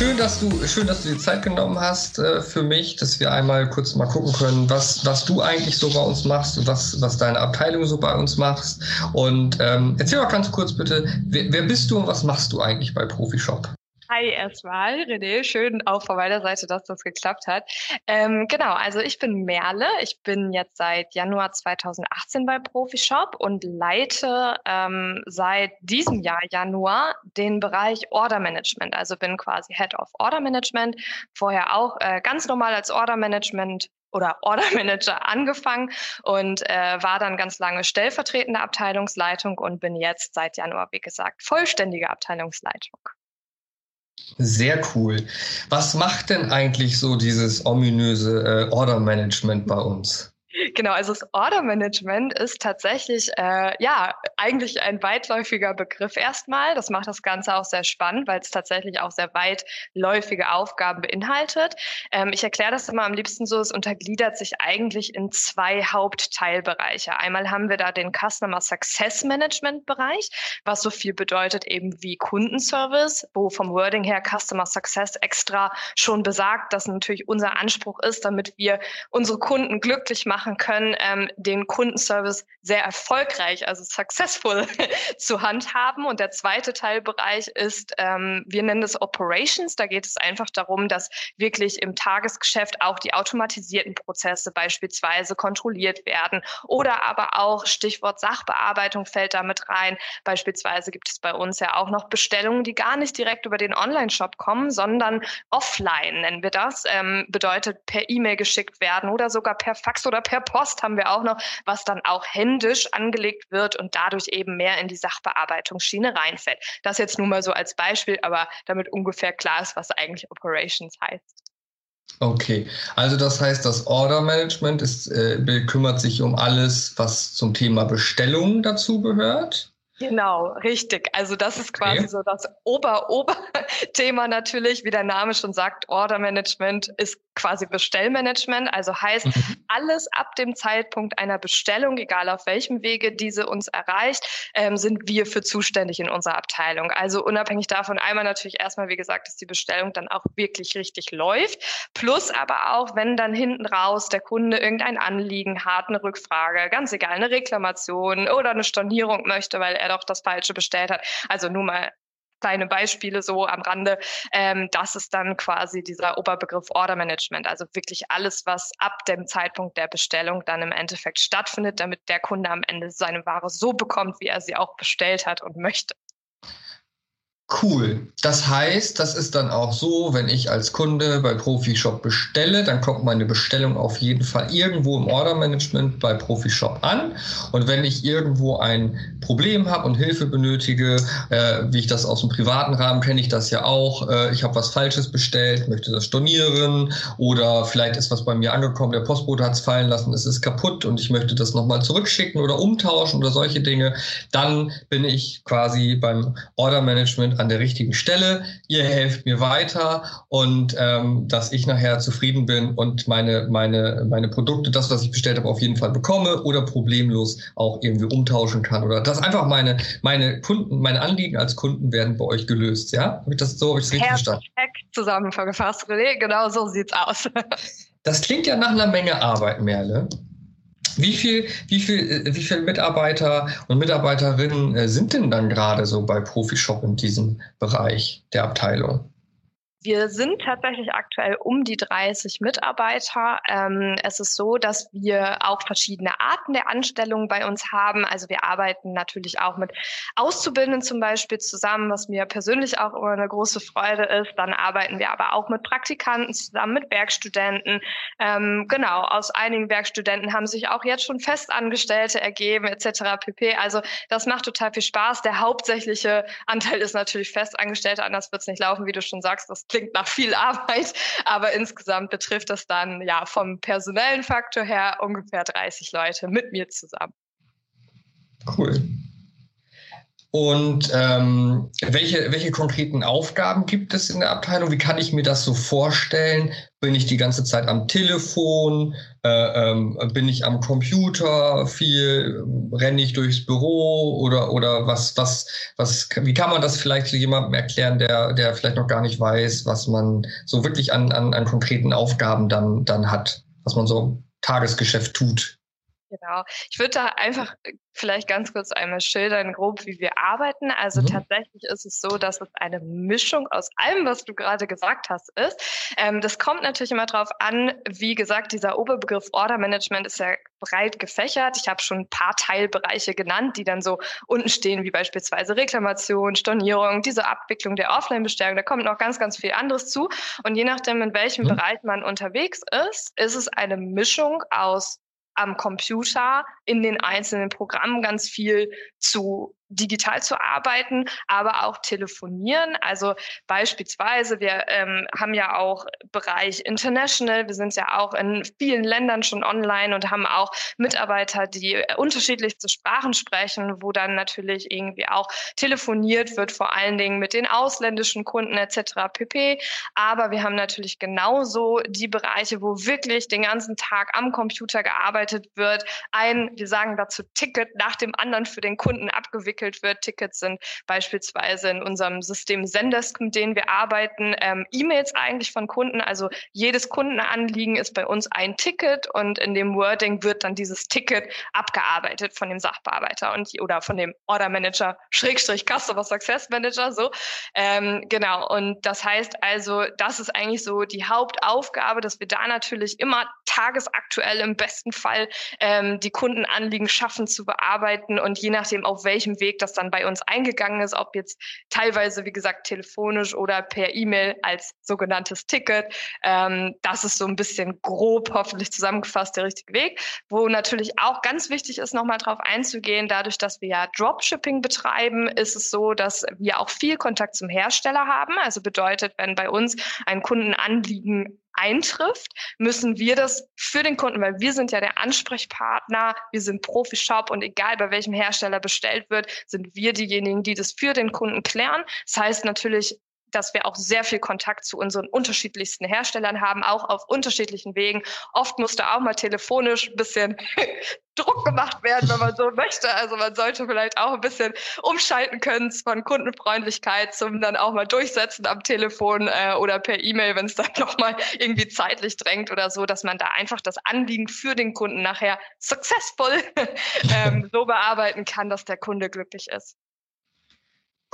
schön, dass du, schön, dass du die Zeit genommen hast äh, für mich, dass wir einmal kurz mal gucken können, was, was du eigentlich so bei uns machst und was, was deine Abteilung so bei uns machst. Und ähm, erzähl mal ganz kurz bitte, wer, wer bist du und was machst du eigentlich bei Profishop? Hi erstmal, René. Schön auch von meiner Seite, dass das geklappt hat. Ähm, genau, also ich bin Merle. Ich bin jetzt seit Januar 2018 bei Profishop und leite ähm, seit diesem Jahr Januar den Bereich Order Management. Also bin quasi Head of Order Management. Vorher auch äh, ganz normal als Order Management oder Order Manager angefangen und äh, war dann ganz lange stellvertretende Abteilungsleitung und bin jetzt seit Januar, wie gesagt, vollständige Abteilungsleitung. Sehr cool. Was macht denn eigentlich so dieses ominöse äh, Order Management bei uns? Genau, also das Order Management ist tatsächlich äh, ja eigentlich ein weitläufiger Begriff erstmal. Das macht das Ganze auch sehr spannend, weil es tatsächlich auch sehr weitläufige Aufgaben beinhaltet. Ähm, ich erkläre das immer am liebsten so: Es untergliedert sich eigentlich in zwei Hauptteilbereiche. Einmal haben wir da den Customer Success Management Bereich, was so viel bedeutet eben wie Kundenservice, wo vom Wording her Customer Success extra schon besagt, dass natürlich unser Anspruch ist, damit wir unsere Kunden glücklich machen machen können, ähm, den Kundenservice sehr erfolgreich, also successful zu handhaben. Und der zweite Teilbereich ist, ähm, wir nennen es Operations. Da geht es einfach darum, dass wirklich im Tagesgeschäft auch die automatisierten Prozesse beispielsweise kontrolliert werden oder aber auch Stichwort Sachbearbeitung fällt damit rein. Beispielsweise gibt es bei uns ja auch noch Bestellungen, die gar nicht direkt über den Online-Shop kommen, sondern offline nennen wir das. Ähm, bedeutet per E-Mail geschickt werden oder sogar per Fax oder per per Post haben wir auch noch, was dann auch händisch angelegt wird und dadurch eben mehr in die Sachbearbeitungsschiene reinfällt. Das jetzt nur mal so als Beispiel, aber damit ungefähr klar ist, was eigentlich Operations heißt. Okay, also das heißt, das Order Management ist, äh, kümmert sich um alles, was zum Thema Bestellung dazu gehört. Genau, richtig. Also das ist quasi okay. so das Ober-Ober-Thema natürlich, wie der Name schon sagt. Order Management ist quasi Bestellmanagement. Also heißt, mhm. alles ab dem Zeitpunkt einer Bestellung, egal auf welchem Wege diese uns erreicht, ähm, sind wir für zuständig in unserer Abteilung. Also unabhängig davon einmal natürlich erstmal, wie gesagt, dass die Bestellung dann auch wirklich richtig läuft. Plus aber auch, wenn dann hinten raus der Kunde irgendein Anliegen hat, eine Rückfrage, ganz egal, eine Reklamation oder eine Stornierung möchte, weil er doch das Falsche bestellt hat. Also nur mal kleine Beispiele so am Rande. Ähm, das ist dann quasi dieser Oberbegriff Order Management. Also wirklich alles, was ab dem Zeitpunkt der Bestellung dann im Endeffekt stattfindet, damit der Kunde am Ende seine Ware so bekommt, wie er sie auch bestellt hat und möchte. Cool. Das heißt, das ist dann auch so, wenn ich als Kunde bei Profishop bestelle, dann kommt meine Bestellung auf jeden Fall irgendwo im Order-Management bei Profishop an. Und wenn ich irgendwo ein Problem habe und Hilfe benötige, äh, wie ich das aus dem privaten Rahmen kenne ich das ja auch, äh, ich habe was Falsches bestellt, möchte das stornieren oder vielleicht ist was bei mir angekommen, der Postbote hat es fallen lassen, es ist kaputt und ich möchte das nochmal zurückschicken oder umtauschen oder solche Dinge, dann bin ich quasi beim Order-Management an der richtigen Stelle, ihr helft mir weiter und ähm, dass ich nachher zufrieden bin und meine, meine, meine Produkte, das, was ich bestellt habe, auf jeden Fall bekomme oder problemlos auch irgendwie umtauschen kann oder dass einfach meine, meine Kunden, meine Anliegen als Kunden werden bei euch gelöst. Ja, habe ich das so, habe ich es richtig verstanden? Perfekt zusammengefasst, René. Genau so sieht's aus. Das klingt ja nach einer Menge Arbeit, Merle. Wie viel, wie viel, äh, wie viele Mitarbeiter und Mitarbeiterinnen äh, sind denn dann gerade so bei Profishop in diesem Bereich der Abteilung? Wir sind tatsächlich aktuell um die 30 Mitarbeiter. Ähm, es ist so, dass wir auch verschiedene Arten der Anstellung bei uns haben. Also wir arbeiten natürlich auch mit Auszubildenden zum Beispiel zusammen, was mir persönlich auch immer eine große Freude ist. Dann arbeiten wir aber auch mit Praktikanten zusammen, mit Werkstudenten. Ähm, genau, aus einigen Werkstudenten haben sich auch jetzt schon Festangestellte ergeben etc. pp. Also das macht total viel Spaß. Der hauptsächliche Anteil ist natürlich Festangestellte, anders wird es nicht laufen, wie du schon sagst. Das klingt nach viel Arbeit, aber insgesamt betrifft das dann ja vom personellen Faktor her ungefähr 30 Leute mit mir zusammen. Cool. Und ähm, welche, welche konkreten Aufgaben gibt es in der Abteilung? Wie kann ich mir das so vorstellen? Bin ich die ganze Zeit am Telefon? Äh, ähm, bin ich am Computer viel? Renne ich durchs Büro? Oder, oder was, was, was, wie kann man das vielleicht zu jemandem erklären, der, der vielleicht noch gar nicht weiß, was man so wirklich an, an, an konkreten Aufgaben dann, dann hat, was man so Tagesgeschäft tut? Genau. Ich würde da einfach äh, vielleicht ganz kurz einmal schildern, grob, wie wir arbeiten. Also mhm. tatsächlich ist es so, dass es eine Mischung aus allem, was du gerade gesagt hast, ist. Ähm, das kommt natürlich immer darauf an, wie gesagt, dieser Oberbegriff Order Management ist ja breit gefächert. Ich habe schon ein paar Teilbereiche genannt, die dann so unten stehen, wie beispielsweise Reklamation, Stornierung, diese Abwicklung der Offline-Bestellung. Da kommt noch ganz, ganz viel anderes zu. Und je nachdem, in welchem mhm. Bereich man unterwegs ist, ist es eine Mischung aus am Computer in den einzelnen Programmen ganz viel zu digital zu arbeiten, aber auch telefonieren. Also beispielsweise, wir ähm, haben ja auch Bereich International. Wir sind ja auch in vielen Ländern schon online und haben auch Mitarbeiter, die unterschiedlichste Sprachen sprechen, wo dann natürlich irgendwie auch telefoniert wird, vor allen Dingen mit den ausländischen Kunden etc. pp. Aber wir haben natürlich genauso die Bereiche, wo wirklich den ganzen Tag am Computer gearbeitet wird. Ein, wir sagen dazu Ticket nach dem anderen für den Kunden abgewickelt abgewickelt wird. Tickets sind beispielsweise in unserem System Zendesk, mit dem wir arbeiten, ähm, E-Mails eigentlich von Kunden. Also jedes Kundenanliegen ist bei uns ein Ticket und in dem Wording wird dann dieses Ticket abgearbeitet von dem Sachbearbeiter und oder von dem Order Manager, Schrägstrich Customer Success Manager, so. Ähm, genau. Und das heißt also, das ist eigentlich so die Hauptaufgabe, dass wir da natürlich immer tagesaktuell im besten Fall ähm, die Kundenanliegen schaffen zu bearbeiten und je nachdem, auf welchem Weg Weg das dann bei uns eingegangen ist, ob jetzt teilweise, wie gesagt, telefonisch oder per E-Mail als sogenanntes Ticket. Ähm, das ist so ein bisschen grob, hoffentlich zusammengefasst, der richtige Weg. Wo natürlich auch ganz wichtig ist, nochmal drauf einzugehen, dadurch, dass wir ja Dropshipping betreiben, ist es so, dass wir auch viel Kontakt zum Hersteller haben. Also bedeutet, wenn bei uns ein Kundenanliegen eintrifft, müssen wir das für den Kunden, weil wir sind ja der Ansprechpartner, wir sind Profi-Shop und egal bei welchem Hersteller bestellt wird, sind wir diejenigen, die das für den Kunden klären. Das heißt natürlich, dass wir auch sehr viel Kontakt zu unseren unterschiedlichsten Herstellern haben, auch auf unterschiedlichen Wegen. Oft musste auch mal telefonisch ein bisschen Druck gemacht werden, wenn man so möchte. Also man sollte vielleicht auch ein bisschen umschalten können von Kundenfreundlichkeit zum dann auch mal durchsetzen am Telefon äh, oder per E-Mail, wenn es dann nochmal irgendwie zeitlich drängt oder so, dass man da einfach das Anliegen für den Kunden nachher successful ähm, so bearbeiten kann, dass der Kunde glücklich ist.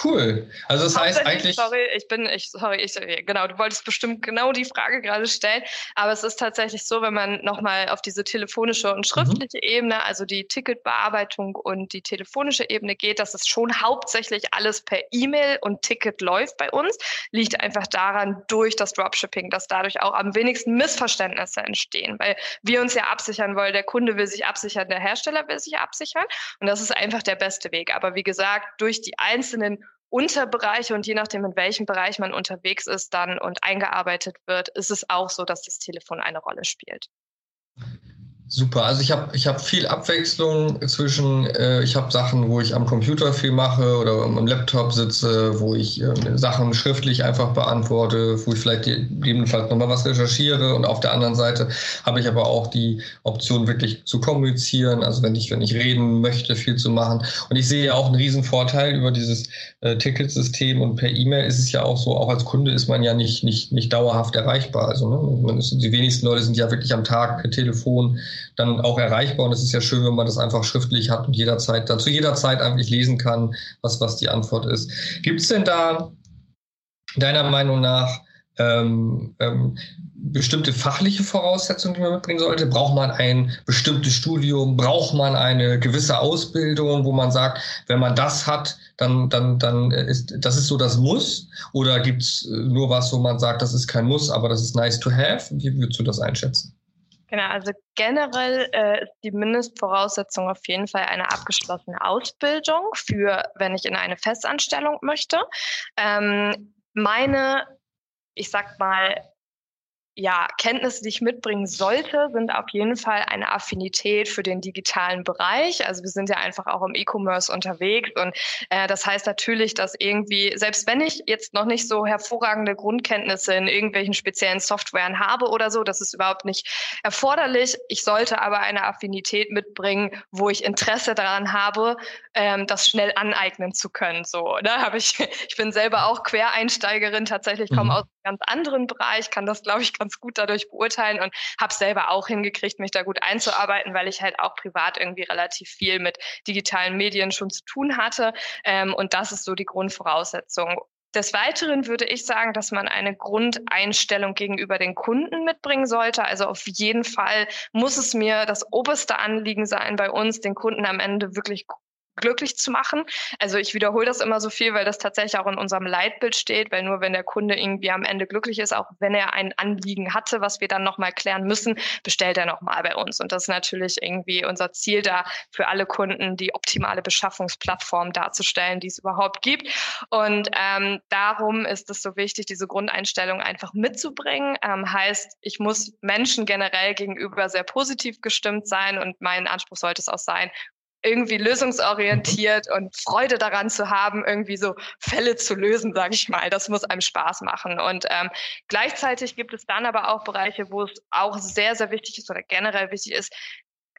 Cool. Also das heißt eigentlich. Sorry, ich bin, ich, sorry, ich, genau, du wolltest bestimmt genau die Frage gerade stellen. Aber es ist tatsächlich so, wenn man nochmal auf diese telefonische und schriftliche mhm. Ebene, also die Ticketbearbeitung und die telefonische Ebene geht, dass es schon hauptsächlich alles per E-Mail und Ticket läuft bei uns, liegt einfach daran durch das Dropshipping, dass dadurch auch am wenigsten Missverständnisse entstehen, weil wir uns ja absichern wollen. Der Kunde will sich absichern, der Hersteller will sich absichern. Und das ist einfach der beste Weg. Aber wie gesagt, durch die einzelnen Unterbereiche und je nachdem, in welchem Bereich man unterwegs ist dann und eingearbeitet wird, ist es auch so, dass das Telefon eine Rolle spielt. Super, also ich habe ich hab viel Abwechslung zwischen, äh, ich habe Sachen, wo ich am Computer viel mache oder am Laptop sitze, wo ich äh, Sachen schriftlich einfach beantworte, wo ich vielleicht gegebenenfalls nochmal was recherchiere und auf der anderen Seite habe ich aber auch die Option wirklich zu kommunizieren, also wenn ich, wenn ich reden möchte, viel zu machen. Und ich sehe ja auch einen riesen Vorteil über dieses äh, Ticketsystem und per E-Mail ist es ja auch so, auch als Kunde ist man ja nicht, nicht, nicht dauerhaft erreichbar. Also ne, die wenigsten Leute sind ja wirklich am Tag per Telefon dann auch erreichbar. Und es ist ja schön, wenn man das einfach schriftlich hat und jederzeit dann zu jeder Zeit eigentlich lesen kann, was, was die Antwort ist. Gibt es denn da deiner Meinung nach ähm, ähm, bestimmte fachliche Voraussetzungen, die man mitbringen sollte? Braucht man ein bestimmtes Studium? Braucht man eine gewisse Ausbildung, wo man sagt, wenn man das hat, dann, dann, dann ist das ist so das Muss? Oder gibt es nur was, wo man sagt, das ist kein Muss, aber das ist nice to have? Wie würdest du das einschätzen? Genau, also generell äh, ist die Mindestvoraussetzung auf jeden Fall eine abgeschlossene Ausbildung für, wenn ich in eine Festanstellung möchte. Ähm, meine, ich sag mal, ja, Kenntnisse, die ich mitbringen sollte, sind auf jeden Fall eine Affinität für den digitalen Bereich. Also wir sind ja einfach auch im E-Commerce unterwegs und äh, das heißt natürlich, dass irgendwie, selbst wenn ich jetzt noch nicht so hervorragende Grundkenntnisse in irgendwelchen speziellen Softwaren habe oder so, das ist überhaupt nicht erforderlich. Ich sollte aber eine Affinität mitbringen, wo ich Interesse daran habe, ähm, das schnell aneignen zu können. So, ne? Habe ich, ich bin selber auch Quereinsteigerin, tatsächlich komme mhm. aus ganz anderen Bereich, kann das, glaube ich, ganz gut dadurch beurteilen und habe selber auch hingekriegt, mich da gut einzuarbeiten, weil ich halt auch privat irgendwie relativ viel mit digitalen Medien schon zu tun hatte. Ähm, und das ist so die Grundvoraussetzung. Des Weiteren würde ich sagen, dass man eine Grundeinstellung gegenüber den Kunden mitbringen sollte. Also auf jeden Fall muss es mir das oberste Anliegen sein, bei uns den Kunden am Ende wirklich glücklich zu machen. Also ich wiederhole das immer so viel, weil das tatsächlich auch in unserem Leitbild steht, weil nur wenn der Kunde irgendwie am Ende glücklich ist, auch wenn er ein Anliegen hatte, was wir dann nochmal klären müssen, bestellt er nochmal bei uns. Und das ist natürlich irgendwie unser Ziel da, für alle Kunden die optimale Beschaffungsplattform darzustellen, die es überhaupt gibt. Und ähm, darum ist es so wichtig, diese Grundeinstellung einfach mitzubringen. Ähm, heißt, ich muss Menschen generell gegenüber sehr positiv gestimmt sein und mein Anspruch sollte es auch sein, irgendwie lösungsorientiert und Freude daran zu haben, irgendwie so Fälle zu lösen, sage ich mal. Das muss einem Spaß machen. Und ähm, gleichzeitig gibt es dann aber auch Bereiche, wo es auch sehr, sehr wichtig ist oder generell wichtig ist,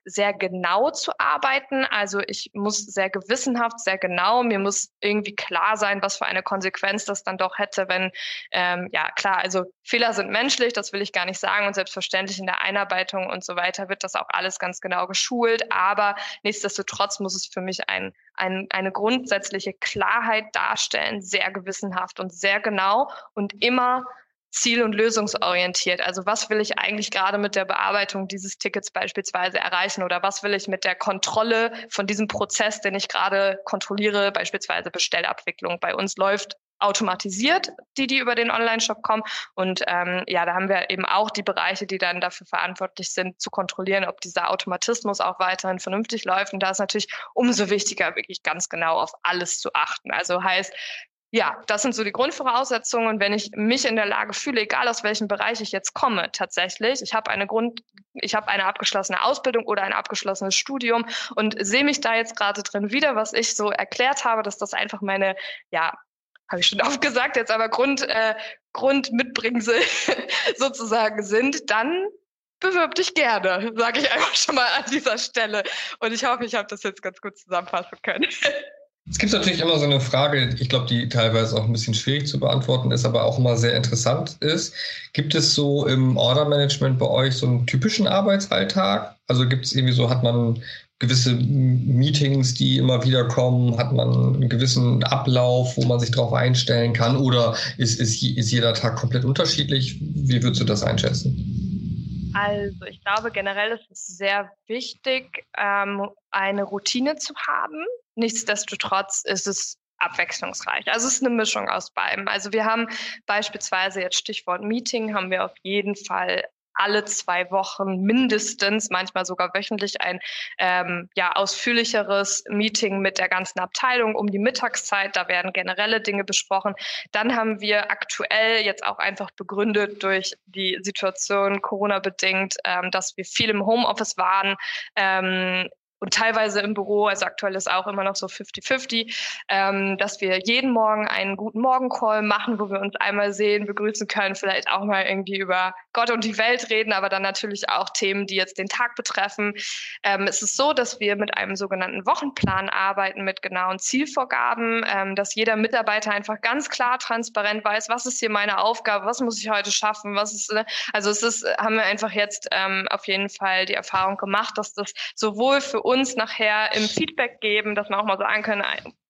sehr genau zu arbeiten. Also ich muss sehr gewissenhaft, sehr genau, mir muss irgendwie klar sein, was für eine Konsequenz das dann doch hätte, wenn, ähm, ja klar, also Fehler sind menschlich, das will ich gar nicht sagen. Und selbstverständlich in der Einarbeitung und so weiter wird das auch alles ganz genau geschult, aber nichtsdestotrotz muss es für mich ein, ein, eine grundsätzliche Klarheit darstellen, sehr gewissenhaft und sehr genau und immer ziel- und lösungsorientiert. Also was will ich eigentlich gerade mit der Bearbeitung dieses Tickets beispielsweise erreichen oder was will ich mit der Kontrolle von diesem Prozess, den ich gerade kontrolliere, beispielsweise Bestellabwicklung. Bei uns läuft automatisiert, die, die über den Online-Shop kommen. Und ähm, ja, da haben wir eben auch die Bereiche, die dann dafür verantwortlich sind, zu kontrollieren, ob dieser Automatismus auch weiterhin vernünftig läuft. Und da ist natürlich umso wichtiger, wirklich ganz genau auf alles zu achten. Also heißt, ja, das sind so die Grundvoraussetzungen. Und wenn ich mich in der Lage fühle, egal aus welchem Bereich ich jetzt komme, tatsächlich, ich habe eine Grund, ich habe eine abgeschlossene Ausbildung oder ein abgeschlossenes Studium und sehe mich da jetzt gerade drin wieder, was ich so erklärt habe, dass das einfach meine, ja, habe ich schon oft gesagt, jetzt aber Grund, äh, Grundmitbringsel sozusagen sind, dann bewirb dich gerne, sage ich einfach schon mal an dieser Stelle. Und ich hoffe, ich habe das jetzt ganz gut zusammenfassen können. Es gibt natürlich immer so eine Frage, ich glaube, die teilweise auch ein bisschen schwierig zu beantworten ist, aber auch immer sehr interessant ist. Gibt es so im Order-Management bei euch so einen typischen Arbeitsalltag? Also gibt es irgendwie so, hat man gewisse Meetings, die immer wieder kommen? Hat man einen gewissen Ablauf, wo man sich darauf einstellen kann? Oder ist, ist, ist jeder Tag komplett unterschiedlich? Wie würdest du das einschätzen? Also ich glaube generell ist es sehr wichtig, ähm, eine Routine zu haben. Nichtsdestotrotz ist es abwechslungsreich. Also es ist eine Mischung aus beidem. Also wir haben beispielsweise jetzt Stichwort Meeting, haben wir auf jeden Fall alle zwei Wochen mindestens, manchmal sogar wöchentlich ein ähm, ja, ausführlicheres Meeting mit der ganzen Abteilung um die Mittagszeit. Da werden generelle Dinge besprochen. Dann haben wir aktuell jetzt auch einfach begründet durch die Situation Corona bedingt, ähm, dass wir viel im Homeoffice waren, ähm, und teilweise im Büro, also aktuell ist auch immer noch so 50-50, ähm, dass wir jeden Morgen einen guten Morgen-Call machen, wo wir uns einmal sehen, begrüßen können, vielleicht auch mal irgendwie über Gott und die Welt reden, aber dann natürlich auch Themen, die jetzt den Tag betreffen. Ähm, es ist so, dass wir mit einem sogenannten Wochenplan arbeiten, mit genauen Zielvorgaben, ähm, dass jeder Mitarbeiter einfach ganz klar transparent weiß, was ist hier meine Aufgabe, was muss ich heute schaffen, was ist, ne? also es ist, haben wir einfach jetzt ähm, auf jeden Fall die Erfahrung gemacht, dass das sowohl für uns nachher im Feedback geben, dass man auch mal sagen kann,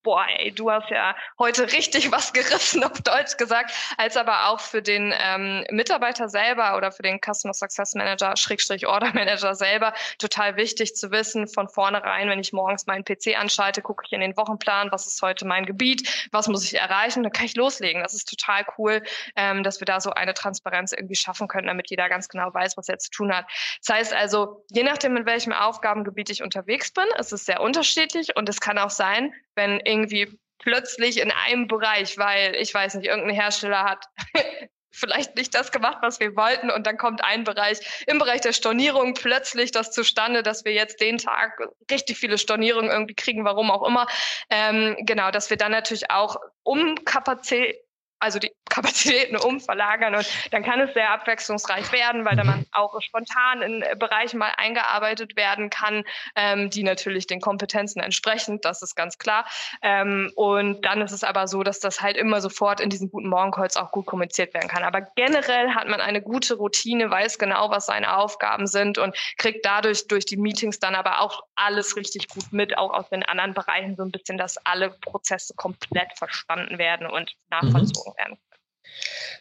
boah, ey, du hast ja heute richtig was gerissen, auf Deutsch gesagt, als aber auch für den ähm, Mitarbeiter selber oder für den Customer Success Manager, Schrägstrich Order Manager selber total wichtig zu wissen, von vornherein, wenn ich morgens meinen PC anschalte, gucke ich in den Wochenplan, was ist heute mein Gebiet, was muss ich erreichen, dann kann ich loslegen. Das ist total cool, ähm, dass wir da so eine Transparenz irgendwie schaffen können, damit jeder ganz genau weiß, was er zu tun hat. Das heißt also, je nachdem, in welchem Aufgabengebiet ich unterwegs bin, ist es sehr unterschiedlich und es kann auch sein, wenn irgendwie plötzlich in einem Bereich, weil ich weiß nicht, irgendein Hersteller hat vielleicht nicht das gemacht, was wir wollten und dann kommt ein Bereich, im Bereich der Stornierung plötzlich das zustande, dass wir jetzt den Tag richtig viele Stornierungen irgendwie kriegen, warum auch immer. Ähm, genau, dass wir dann natürlich auch um Kapazität also die Kapazitäten umverlagern und dann kann es sehr abwechslungsreich werden, weil dann man auch spontan in Bereichen mal eingearbeitet werden kann, ähm, die natürlich den Kompetenzen entsprechen, das ist ganz klar. Ähm, und dann ist es aber so, dass das halt immer sofort in diesen guten Morgencalls auch gut kommuniziert werden kann. Aber generell hat man eine gute Routine, weiß genau, was seine Aufgaben sind und kriegt dadurch durch die Meetings dann aber auch alles richtig gut mit, auch aus den anderen Bereichen so ein bisschen, dass alle Prozesse komplett verstanden werden und nachvollzogen. Mhm werden.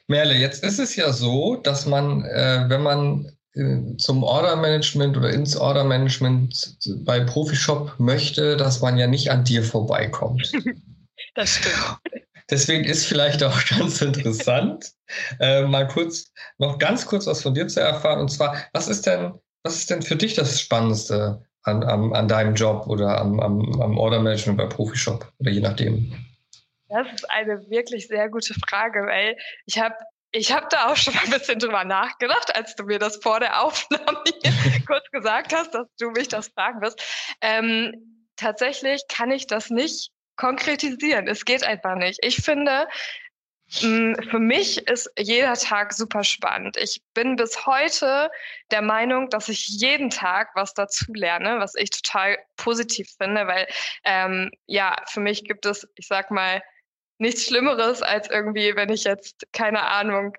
Merle, jetzt ist es ja so, dass man, äh, wenn man äh, zum Order-Management oder ins Order-Management bei Profishop möchte, dass man ja nicht an dir vorbeikommt. das stimmt. Deswegen ist vielleicht auch ganz interessant, äh, mal kurz, noch ganz kurz was von dir zu erfahren. Und zwar, was ist denn, was ist denn für dich das Spannendste an, an, an deinem Job oder am, am, am Order-Management bei Profishop oder je nachdem? Das ist eine wirklich sehr gute Frage, weil ich habe ich habe da auch schon ein bisschen drüber nachgedacht, als du mir das vor der Aufnahme kurz gesagt hast, dass du mich das fragen wirst. Ähm, tatsächlich kann ich das nicht konkretisieren. Es geht einfach nicht. Ich finde, für mich ist jeder Tag super spannend. Ich bin bis heute der Meinung, dass ich jeden Tag was dazu lerne, was ich total positiv finde, weil ähm, ja, für mich gibt es, ich sag mal, nichts Schlimmeres als irgendwie, wenn ich jetzt, keine Ahnung,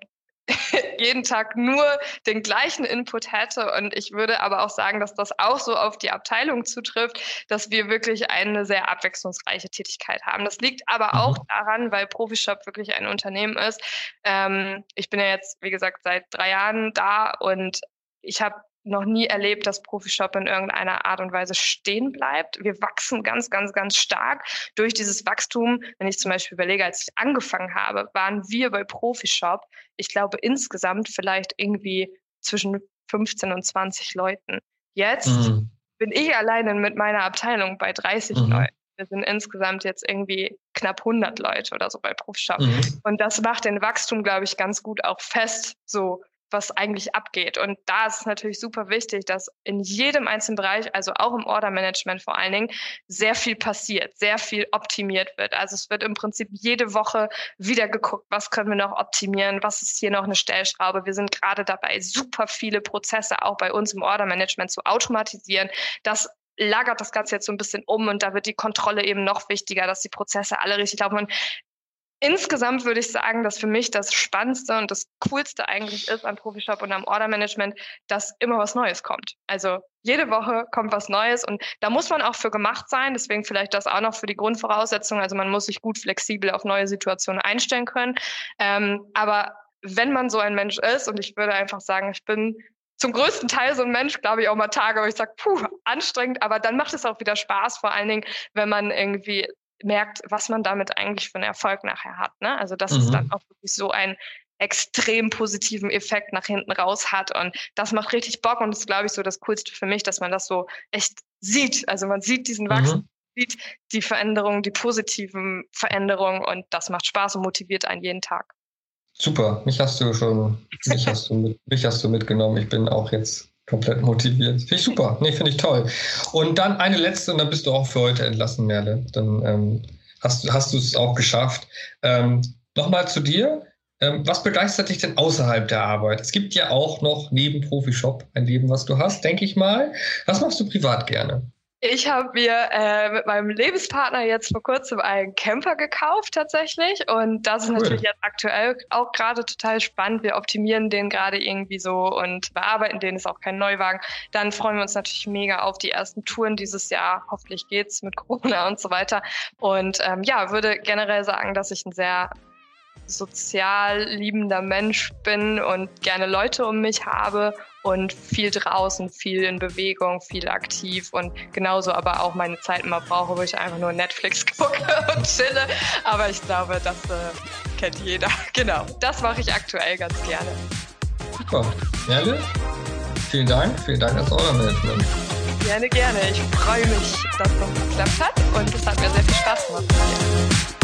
jeden Tag nur den gleichen Input hätte. Und ich würde aber auch sagen, dass das auch so auf die Abteilung zutrifft, dass wir wirklich eine sehr abwechslungsreiche Tätigkeit haben. Das liegt aber mhm. auch daran, weil Profishop wirklich ein Unternehmen ist. Ähm, ich bin ja jetzt, wie gesagt, seit drei Jahren da und ich habe noch nie erlebt, dass Profishop in irgendeiner Art und Weise stehen bleibt. Wir wachsen ganz, ganz, ganz stark durch dieses Wachstum. Wenn ich zum Beispiel überlege, als ich angefangen habe, waren wir bei Profishop, ich glaube insgesamt vielleicht irgendwie zwischen 15 und 20 Leuten. Jetzt mhm. bin ich alleine mit meiner Abteilung bei 30 mhm. Leuten. Wir sind insgesamt jetzt irgendwie knapp 100 Leute oder so bei Profishop. Mhm. Und das macht den Wachstum, glaube ich, ganz gut auch fest. So, was eigentlich abgeht. Und da ist es natürlich super wichtig, dass in jedem einzelnen Bereich, also auch im Order-Management vor allen Dingen, sehr viel passiert, sehr viel optimiert wird. Also es wird im Prinzip jede Woche wieder geguckt, was können wir noch optimieren, was ist hier noch eine Stellschraube. Wir sind gerade dabei, super viele Prozesse auch bei uns im Order-Management zu automatisieren. Das lagert das Ganze jetzt so ein bisschen um und da wird die Kontrolle eben noch wichtiger, dass die Prozesse alle richtig laufen. Und Insgesamt würde ich sagen, dass für mich das Spannendste und das Coolste eigentlich ist am Profishop und am Order-Management, dass immer was Neues kommt. Also jede Woche kommt was Neues und da muss man auch für gemacht sein. Deswegen vielleicht das auch noch für die Grundvoraussetzung. Also man muss sich gut flexibel auf neue Situationen einstellen können. Ähm, aber wenn man so ein Mensch ist und ich würde einfach sagen, ich bin zum größten Teil so ein Mensch, glaube ich, auch mal Tage, wo ich sage, puh, anstrengend, aber dann macht es auch wieder Spaß, vor allen Dingen, wenn man irgendwie merkt, was man damit eigentlich für einen Erfolg nachher hat. Ne? Also dass mhm. es dann auch wirklich so einen extrem positiven Effekt nach hinten raus hat. Und das macht richtig Bock und das ist, glaube ich, so das Coolste für mich, dass man das so echt sieht. Also man sieht diesen Wachstum, mhm. sieht die Veränderungen, die positiven Veränderungen und das macht Spaß und motiviert einen jeden Tag. Super, mich hast du schon, mich hast du, mit, mich hast du mitgenommen. Ich bin auch jetzt komplett motiviert. Finde ich super. Nee, finde ich toll. Und dann eine letzte und dann bist du auch für heute entlassen, Merle. Dann ähm, hast, hast du es auch geschafft. Ähm, Nochmal zu dir. Ähm, was begeistert dich denn außerhalb der Arbeit? Es gibt ja auch noch neben Profishop ein Leben, was du hast, denke ich mal. Was machst du privat gerne? Ich habe mir äh, mit meinem Lebenspartner jetzt vor kurzem einen Camper gekauft tatsächlich und das ist cool. natürlich jetzt aktuell auch gerade total spannend. Wir optimieren den gerade irgendwie so und bearbeiten den, ist auch kein Neuwagen. Dann freuen wir uns natürlich mega auf die ersten Touren dieses Jahr. Hoffentlich geht's mit Corona und so weiter. Und ähm, ja, würde generell sagen, dass ich ein sehr sozial liebender Mensch bin und gerne Leute um mich habe und viel draußen, viel in Bewegung, viel aktiv und genauso aber auch meine Zeit immer brauche, wo ich einfach nur Netflix gucke und chille. Aber ich glaube, das äh, kennt jeder. Genau, das mache ich aktuell ganz gerne. Super. Merle, vielen Dank. Vielen Dank als Order-Management. Gerne, gerne. Ich freue mich, dass das geklappt hat und es hat mir sehr viel Spaß gemacht.